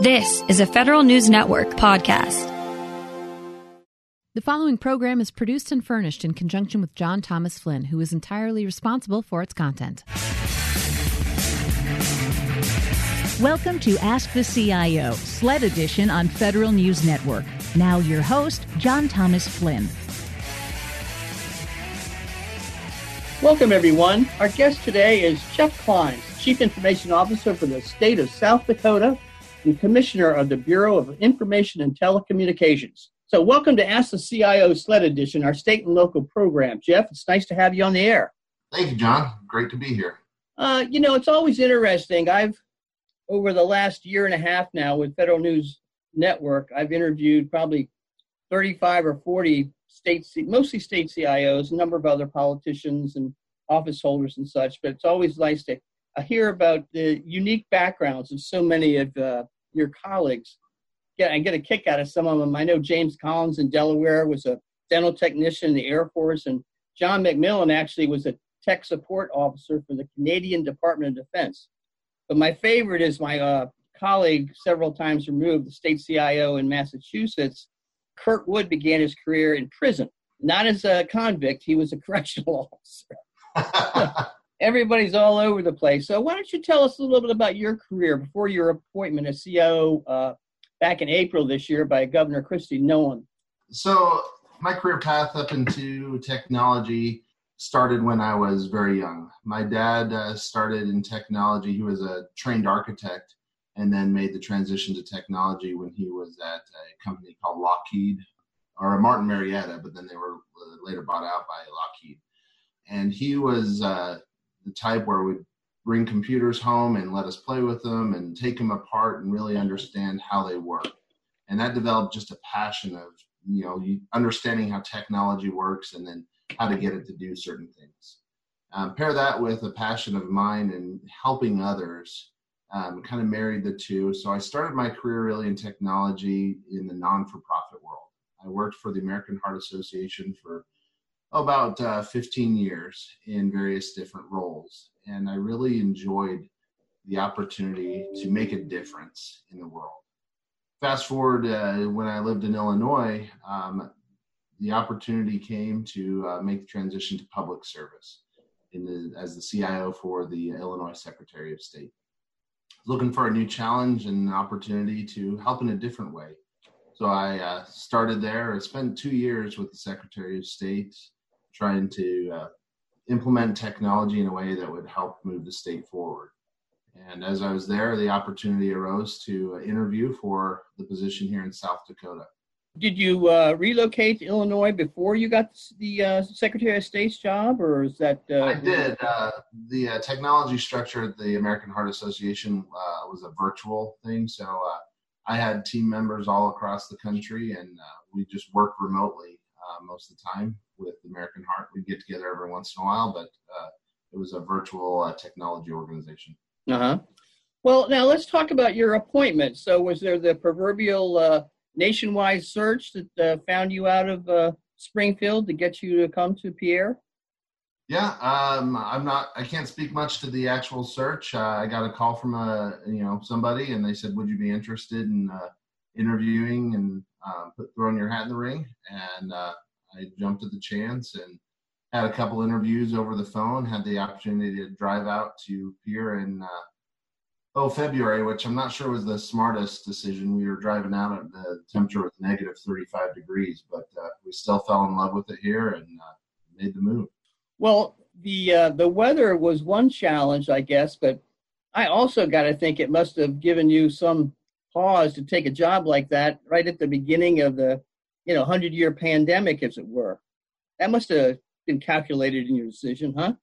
This is a Federal News Network podcast. The following program is produced and furnished in conjunction with John Thomas Flynn, who is entirely responsible for its content. Welcome to Ask the CIO, SLED edition on Federal News Network. Now, your host, John Thomas Flynn. Welcome, everyone. Our guest today is Jeff Clines, Chief Information Officer for the state of South Dakota and Commissioner of the Bureau of Information and Telecommunications. So, welcome to Ask the CIO SLED Edition, our state and local program. Jeff, it's nice to have you on the air. Thank you, John. Great to be here. Uh, you know, it's always interesting. I've, over the last year and a half now with Federal News Network, I've interviewed probably 35 or 40 state, mostly state CIOs, a number of other politicians and office holders and such, but it's always nice to hear about the unique backgrounds of so many of uh, your colleagues. Yeah, I get a kick out of some of them. I know James Collins in Delaware was a dental technician in the Air Force, and John McMillan actually was a tech support officer for the Canadian Department of Defense. But my favorite is my uh, colleague, several times removed, the state CIO in Massachusetts. Curt Wood began his career in prison, not as a convict, he was a correctional officer. everybody's all over the place. So why don't you tell us a little bit about your career before your appointment as CEO uh, back in April this year by Governor Kristi Noem? So my career path up into technology started when I was very young. My dad uh, started in technology. He was a trained architect and then made the transition to technology when he was at a company called Lockheed or Martin Marietta, but then they were uh, later bought out by Lockheed. And he was uh, the type where we'd bring computers home and let us play with them and take them apart and really understand how they work. And that developed just a passion of, you know, understanding how technology works and then how to get it to do certain things. Um, pair that with a passion of mine and helping others, um, kind of married the two. So I started my career really in technology in the non for profit world. I worked for the American Heart Association for about uh, 15 years in various different roles. And I really enjoyed the opportunity to make a difference in the world. Fast forward uh, when I lived in Illinois, um, the opportunity came to uh, make the transition to public service the, as the CIO for the Illinois Secretary of State. Looking for a new challenge and an opportunity to help in a different way. So I uh, started there. I spent two years with the Secretary of State trying to uh, implement technology in a way that would help move the state forward. And as I was there, the opportunity arose to uh, interview for the position here in South Dakota. Did you uh, relocate to Illinois before you got the uh, Secretary of State's job, or is that? Uh, I did. Uh, the uh, technology structure at the American Heart Association was a virtual thing, so I had team members all across the country, and we just worked remotely most of the time with the American get together every once in a while, but uh, it was a virtual uh, technology organization. Uh huh. Well, now let's talk about your appointment. So, was there the proverbial uh, nationwide search that uh, found you out of uh, Springfield to get you to come to Pierre? Yeah, um, I'm not. I can't speak much to the actual search. I got a call from a you know somebody, and they said, "Would you be interested in interviewing and put throwing your hat in the ring?" And I jumped at the chance and had a couple interviews over the phone. Had the opportunity to drive out to here in uh, oh February, which I'm not sure was the smartest decision. We were driving out at the temperature was negative 35 degrees, but uh, we still fell in love with it here and uh, made the move. Well, the uh, the weather was one challenge, I guess, but I also got to think it must have given you some pause to take a job like that right at the beginning of the you know, 100 year pandemic, as it were. That must have been calculated in your decision, huh?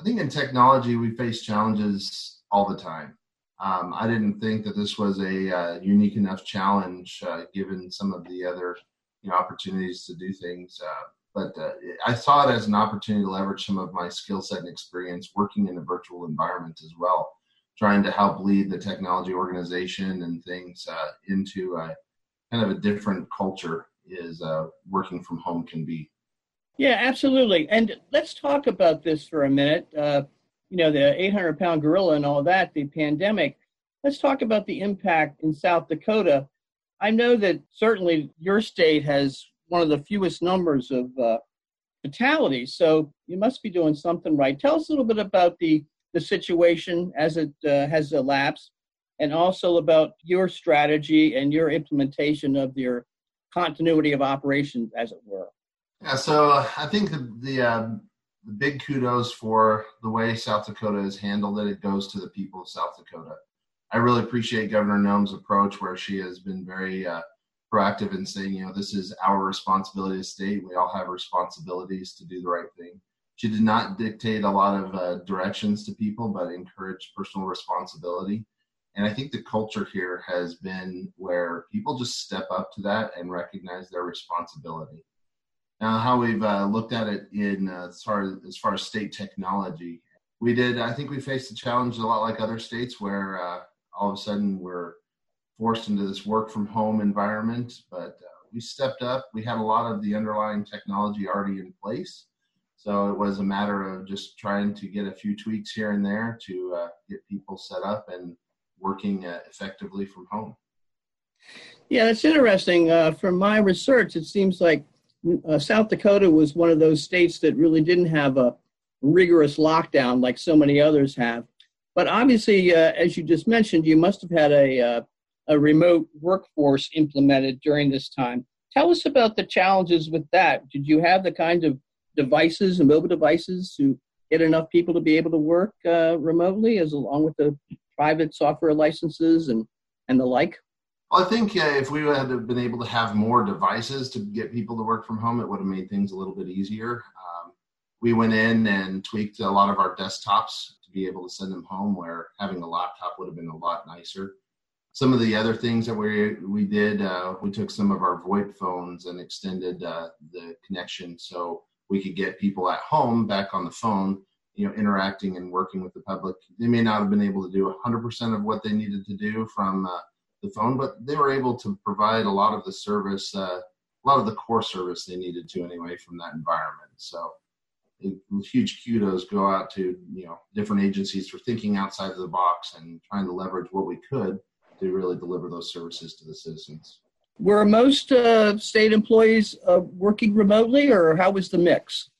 I think in technology, we face challenges all the time. Um, I didn't think that this was a uh, unique enough challenge uh, given some of the other you know, opportunities to do things. Uh, but uh, I saw it as an opportunity to leverage some of my skill set and experience working in a virtual environment as well, trying to help lead the technology organization and things uh, into a kind of a different culture is uh, working from home can be. Yeah, absolutely. And let's talk about this for a minute. Uh, you know, the 800 pound gorilla and all that, the pandemic. let's talk about the impact in South Dakota. I know that certainly your state has one of the fewest numbers of uh, fatalities, so you must be doing something right. Tell us a little bit about the, the situation as it uh, has elapsed, and also about your strategy and your implementation of your continuity of operations, as it were. Yeah, so uh, I think the the, uh, the big kudos for the way South Dakota has handled it. It goes to the people of South Dakota. I really appreciate Governor Noem's approach, where she has been very uh, proactive in saying, you know, this is our responsibility as state. We all have responsibilities to do the right thing. She did not dictate a lot of uh, directions to people, but encouraged personal responsibility. And I think the culture here has been where people just step up to that and recognize their responsibility. Now, how we've uh, looked at it in uh, as far as, as far as state technology, we did. I think we faced a challenge a lot like other states, where uh, all of a sudden we're forced into this work from home environment. But uh, we stepped up. We had a lot of the underlying technology already in place, so it was a matter of just trying to get a few tweaks here and there to uh, get people set up and working uh, effectively from home. Yeah, that's interesting. from my research, it seems like uh, South Dakota was one of those states that really didn't have a rigorous lockdown like so many others have. But obviously, uh, as you just mentioned, you must have had a, uh, a remote workforce implemented during this time. Tell us about the challenges with that. Did you have the kind of devices and mobile devices to get enough people to be able to work uh, remotely, as along with the private software licenses and, and the like? Well, I think uh, if we had been able to have more devices to get people to work from home, it would have made things a little bit easier. Um, we went in and tweaked a lot of our desktops to be able to send them home, where having a laptop would have been a lot nicer. Some of the other things that we we did, uh, we took some of our VoIP phones and extended uh, the connection so we could get people at home back on the phone, you know, interacting and working with the public. They may not have been able to do 100% of what they needed to do from uh, the phone, but they were able to provide a lot of the service, uh, a lot of the core service they needed to anyway from that environment. So it, huge kudos go out to you know different agencies for thinking outside of the box and trying to leverage what we could to really deliver those services to the citizens. Were most uh, state employees uh, working remotely, or how was the mix?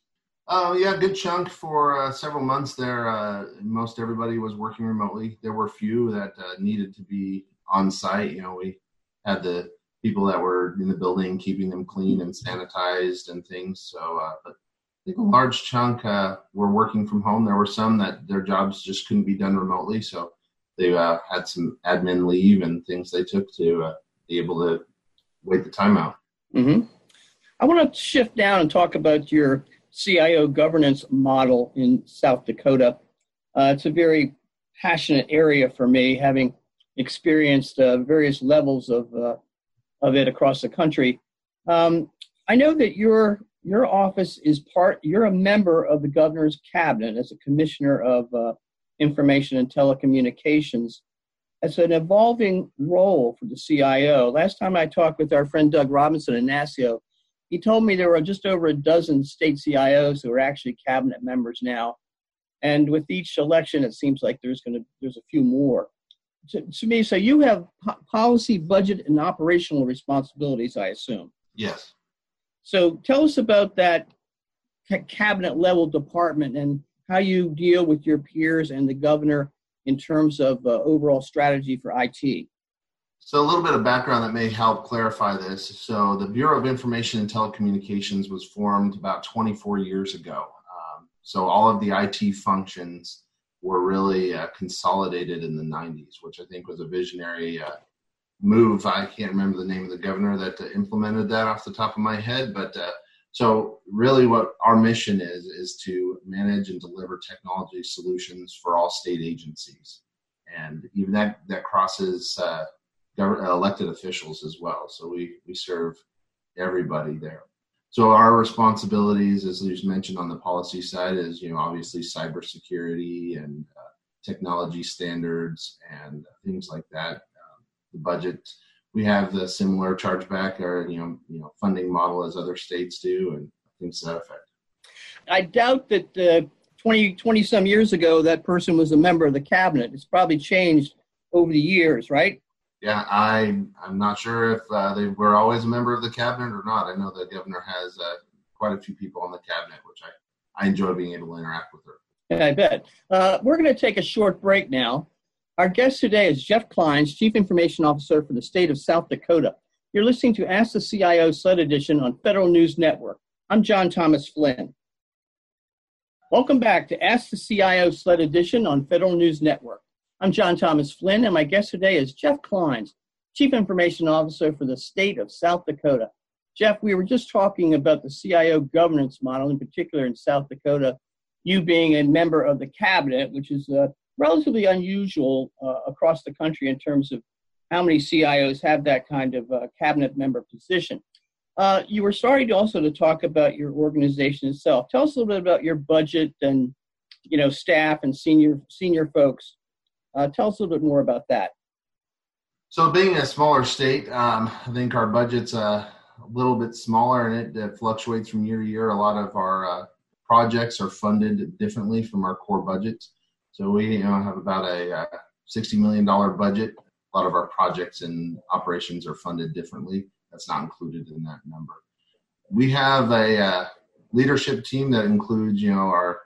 Uh, yeah, good chunk for uh, several months there. Uh, most everybody was working remotely. There were a few that uh, needed to be on site. You know, we had the people that were in the building keeping them clean and sanitized and things. So, uh, but I think a large chunk uh, were working from home. There were some that their jobs just couldn't be done remotely, so they uh, had some admin leave and things they took to uh, be able to wait the time out. Mm-hmm. I want to shift down and talk about your CIO governance model in South Dakota. Uh, it's a very passionate area for me, having experienced uh, various levels of uh, of it across the country. Um, I know that your your office is part. You're a member of the governor's cabinet as a commissioner of uh, information and telecommunications. It's an evolving role for the CIO. Last time I talked with our friend Doug Robinson in NASCIO, he told me there were just over a dozen state CIOs who are actually cabinet members now. And with each election, it seems like there's going to there's a few more to, to me, so you have po- policy, budget, and operational responsibilities, I assume. Yes. So tell us about that cabinet level department and how you deal with your peers and the governor in terms of uh, overall strategy for IT. So, a little bit of background that may help clarify this. So, the Bureau of Information and Telecommunications was formed about 24 years ago. Um, so, all of the IT functions were really uh, consolidated in the 90s, which I think was a visionary uh, move. I can't remember the name of the governor that uh, implemented that off the top of my head, but uh, so really what our mission is is to manage and deliver technology solutions for all state agencies, and even that that crosses uh, elected officials as well. So we we serve everybody there. So our responsibilities, as you mentioned on the policy side, is you know obviously cybersecurity and uh, technology standards and things like that. Um, the budget, we have the similar chargeback or you know you know funding model as other states do, and things to that effect. I doubt that uh, 20, 20 some years ago that person was a member of the cabinet. It's probably changed over the years, right? Yeah, I I'm not sure if uh, they were always a member of the cabinet or not. I know the governor has uh, quite a few people on the cabinet, which I, I enjoy being able to interact with her. Yeah, I bet. Uh, we're going to take a short break now. Our guest today is Jeff Clines, Chief Information Officer for the state of South Dakota. You're listening to Ask the CIO SLED Edition on Federal News Network. I'm John Thomas Flynn. Welcome back to Ask the CIO SLED Edition on Federal News Network. I'm John Thomas Flynn, and my guest today is Jeff Clines, Chief Information Officer for the state of South Dakota. Jeff, we were just talking about the CIO governance model, in particular in South Dakota, you being a member of the cabinet, which is uh, relatively unusual uh, across the country in terms of how many CIOs have that kind of uh, cabinet member position. Uh, you were starting also to talk about your organization itself. Tell us a little bit about your budget and you know staff and senior senior folks. Uh, tell us a little bit more about that. So, being a smaller state, um, I think our budget's a little bit smaller, and it, it, fluctuates from year to year. A lot of our uh, projects are funded differently from our core budget. So we you know, have about a uh, $60 million budget. A lot of our projects and operations are funded differently. That's not included in that number. We have a uh, leadership team that includes, you know, our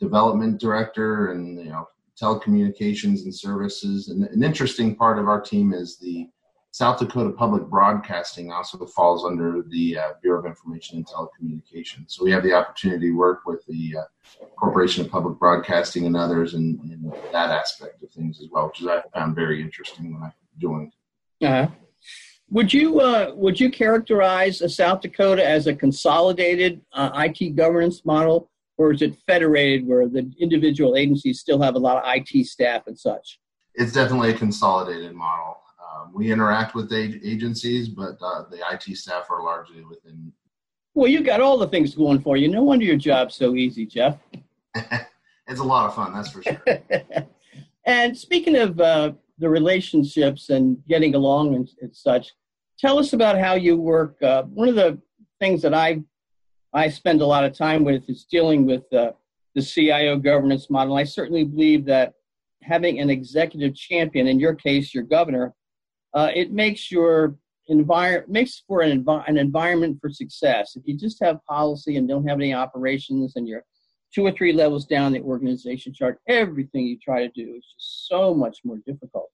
development director and, you know, telecommunications and services. And an interesting part of our team is the South Dakota Public Broadcasting also falls under the uh, Bureau of Information and Telecommunications. So we have the opportunity to work with the uh, Corporation of Public Broadcasting and others in, in, that aspect of things as well, which I found very interesting when I joined. Uh, would you uh, would you characterize South Dakota as a consolidated uh, IT governance model, or is it federated, where the individual agencies still have a lot of IT staff and such? It's definitely a consolidated model. Um, we interact with agencies, but uh, the IT staff are largely within. Well, you got all the things going for you. No wonder your job's so easy, Jeff. it's a lot of fun, that's for sure. and speaking of uh, the relationships and getting along and, and, such, tell us about how you work. Uh, one of the things that I I spend a lot of time with is dealing with uh, the CIO governance model. I certainly believe that having an executive champion, in your case, your governor, uh, it makes your environment makes for an, an environment for success. If you just have policy and don't have any operations and you're two or three levels down the organization chart, everything you try to do is just so much more difficult.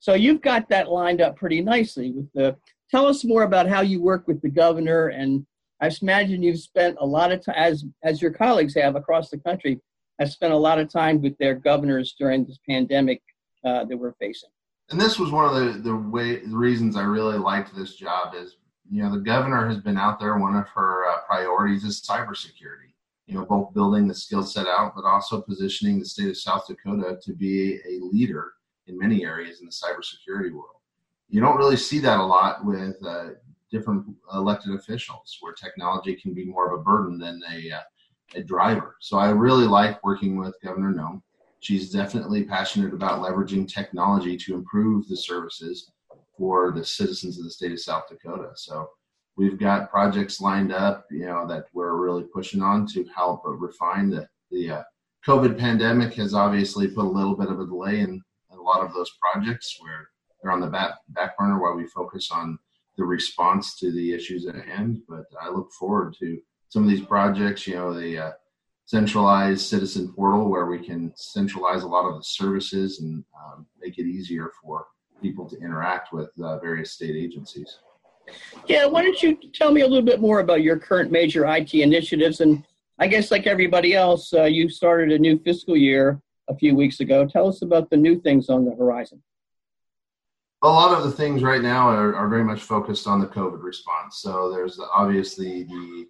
So you've got that lined up pretty nicely with the tell us more about how you work with the governor and I imagine you've spent a lot of time as as your colleagues have across the country have spent a lot of time with their governors during this pandemic uh, that we're facing and this was one of the the way the reasons I really liked this job is you know the governor has been out there. One of her uh, priorities is cybersecurity. You know, both building the skill set out, but also positioning the state of South Dakota to be a leader in many areas in the cybersecurity world. You don't really see that a lot with uh, different elected officials, where technology can be more of a burden than a uh, a driver. So I really like working with Governor Noem she's definitely passionate about leveraging technology to improve the services for the citizens of the state of South Dakota. So we've got projects lined up, you know, that we're really pushing on to help refine the the uh, COVID pandemic has obviously put a little bit of a delay in, in a lot of those projects where they're on the back back burner while we focus on the response to the issues at hand. But I look forward to some of these projects. You know, the uh, centralized citizen portal where we can centralize a lot of the services and um, make it easier for people to interact with uh, various state agencies. Yeah, why don't you tell me a little bit more about your current major IT initiatives? And I guess, like everybody else, uh, you started a new fiscal year a few weeks ago. Tell us about the new things on the horizon. A lot of the things right now are, are very much focused on the COVID response. So there's obviously the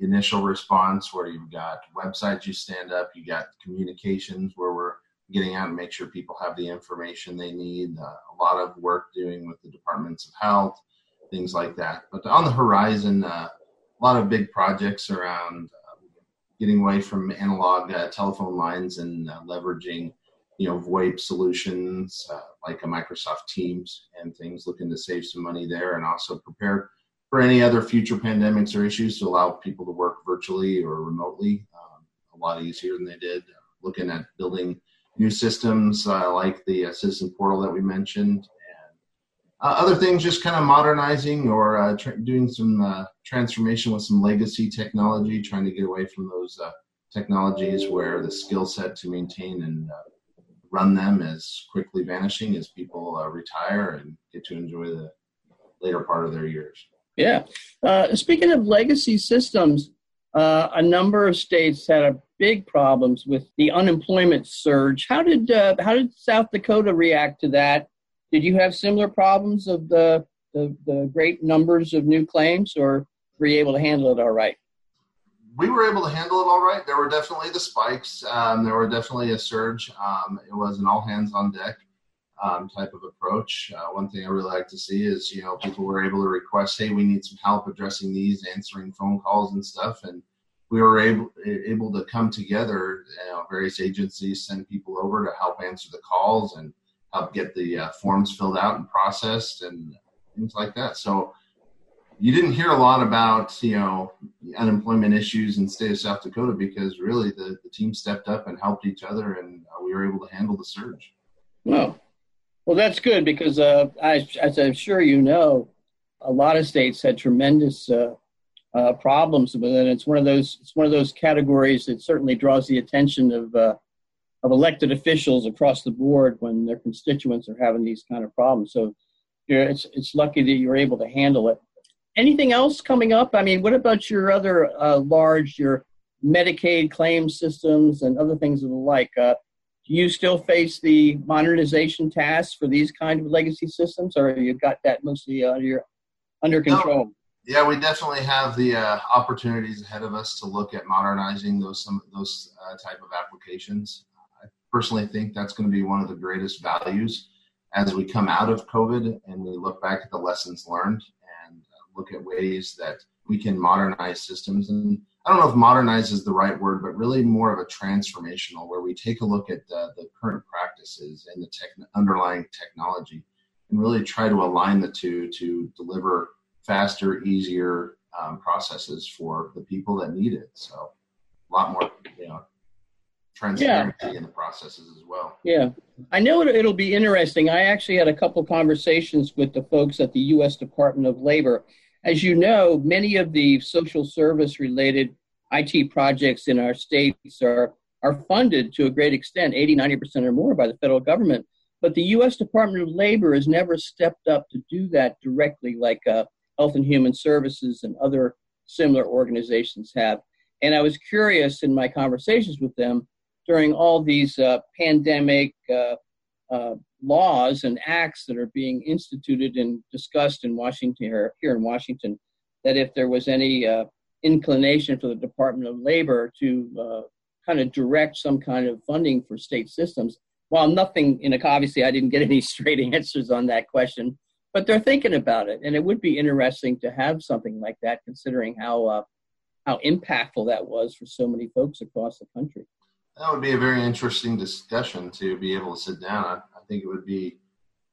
initial response where you've got websites you stand up, you got communications where we're getting out and make sure people have the information they need. Uh, a lot of work doing with the departments of health, things like that. But on the horizon, uh, a lot of big projects around uh, getting away from analog uh, telephone lines and uh, leveraging, you know, VoIP solutions uh, like a Microsoft Teams and things. Looking to save some money there and also prepare for any other future pandemics or issues to allow people to work virtually or remotely um, a lot easier than they did. Looking at building new systems uh, like the uh, citizen portal that we mentioned, and uh, other things just kind of modernizing or uh, tra- doing some uh, transformation with some legacy technology, trying to get away from those uh, technologies where the skill set to maintain and run them as quickly vanishing as people uh, retire and get to enjoy the later part of their years. Yeah. Uh, speaking of legacy systems, uh, a number of states had a big problems with the unemployment surge. How did uh, how did South Dakota react to that? Did you have similar problems of the, the, the great numbers of new claims, or were you able to handle it all right? We were able to handle it all right. There were definitely the spikes. Um, there were definitely a surge. Um, it was an all hands on deck um, type of approach. Uh, one thing I really like to see is you know people were able to request, hey, we need some help addressing these, answering phone calls and stuff, and we were able able to come together. You know, various agencies send people over to help answer the calls and help get the uh, forms filled out and processed and things like that. So you didn't hear a lot about you know unemployment issues in the state of South Dakota because really the, the team stepped up and helped each other and uh, we were able to handle the surge. Well, well, that's good because uh, I, as I'm sure you know, a lot of states had tremendous uh, uh, problems with it. It's one of those it's one of those categories that certainly draws the attention of uh, of elected officials across the board when their constituents are having these kind of problems. So it's it's lucky that you're able to handle it. Anything else coming up? I mean, what about your other uh, large your Medicaid claim systems and other things of the like? Uh, do you still face the modernization tasks for these kind of legacy systems, or you got that mostly uh, under, under control? No yeah, we definitely have the uh, opportunities ahead of us to look at modernizing those some those uh, type of applications. I personally think that's going to be one of the greatest values as we come out of COVID and we look back at the lessons learned look at ways that we can modernize systems. And I don't know if modernize is the right word, but really more of a transformational, where we take a look at the, the current practices and the tech, underlying technology and really try to align the two to deliver faster, easier um, processes for the people that need it. So a lot more, you know, transparency yeah. in the processes as well. Yeah, I know it, will be interesting. I actually had a couple conversations with the folks at the U.S. Department of Labor. As you know, many of the social service related IT projects in our states are are funded to a great extent, 80, 90% or more by the federal government. But the U.S. Department of Labor has never stepped up to do that directly, like uh, Health and Human Services and other similar organizations have. And I was curious in my conversations with them during all these uh, pandemic uh, uh, laws and acts that are being instituted and discussed in Washington, here, here in Washington, that if there was any uh, inclination for the Department of Labor to uh, kind of direct some kind of funding for state systems. While nothing, you know, obviously I didn't get any straight answers on that question, but they're thinking about it, and it would be interesting to have something like that, considering how uh, how impactful that was for so many folks across the country. That would be a very interesting discussion to be able to sit down. Think it would be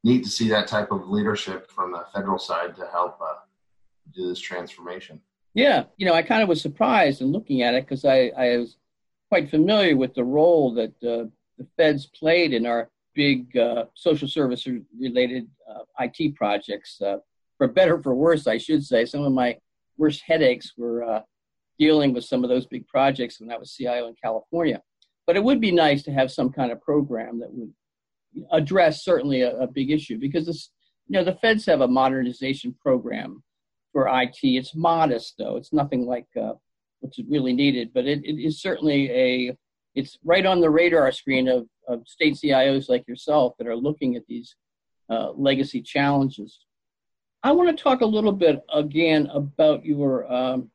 neat to see that type of leadership from the federal side to help uh, do this transformation. Yeah, you know, I kind of was surprised in looking at it because I, I was quite familiar with the role that uh, the feds played in our big uh, social service related uh, IT projects. Uh, for better for worse, I should say. Some of my worst headaches were uh, dealing with some of those big projects when I was CIO in California. But it would be nice to have some kind of program that would address certainly a, a big issue because this, you know, the feds have a modernization program for IT. It's modest though; it's nothing like uh, what's really needed, but it, it is certainly a it's right on the radar screen of, of state CIOs like yourself that are looking at these uh, legacy challenges. I want to talk a little bit again about your um,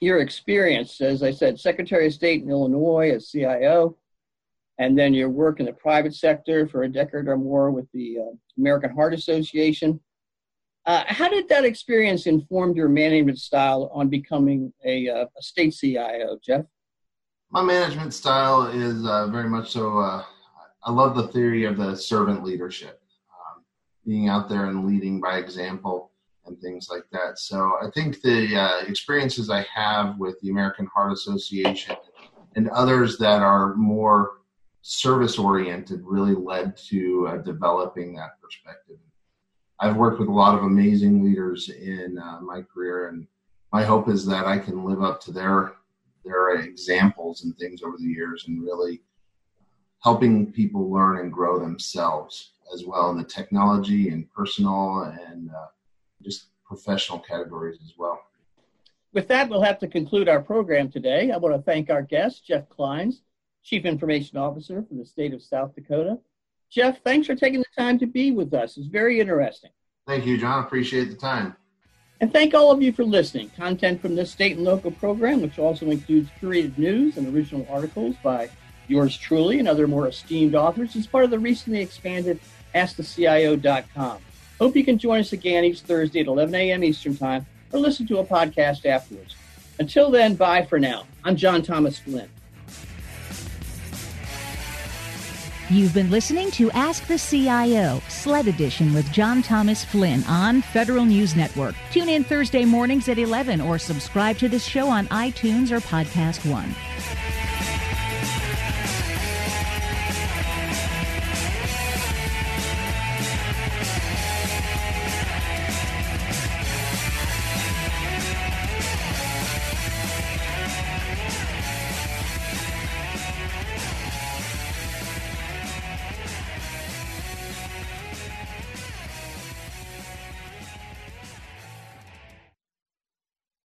your experience. As I said, Secretary of State in Illinois as CIO, and then your work in the private sector for a decade or more with the uh, American Heart Association. Uh, how did that experience inform your management style on becoming a, uh, a state CIO, Jeff? my management style is uh, very much so. Uh, I love the theory of the servant leadership, um, being out there and leading by example and things like that. So I think the uh, experiences I have with the American Heart Association and others that are more service oriented really led to uh, developing that perspective. I've worked with a lot of amazing leaders in uh, my career, and my hope is that I can live up to their their examples and things over the years, and really helping people learn and grow themselves as well in the technology and personal and uh, just professional categories as well. With that, we'll have to conclude our program today. I want to thank our guest, Jeff Clines, Chief Information Officer for the state of South Dakota. Jeff, thanks for taking the time to be with us. It's very interesting. Thank you, John. Appreciate the time. And thank all of you for listening. Content from this state and local program, which also includes curated news and original articles by yours truly and other more esteemed authors, is part of the recently expanded AskTheCIO.com. Hope you can join us again each Thursday at 11 a.m. Eastern Time or listen to a podcast afterwards. Until then, bye for now. I'm John Thomas Flynn. You've been listening to Ask the CIO, SLED Edition with John Thomas Flynn on Federal News Network. Tune in Thursday mornings at 11 or subscribe to this show on iTunes or Podcast One.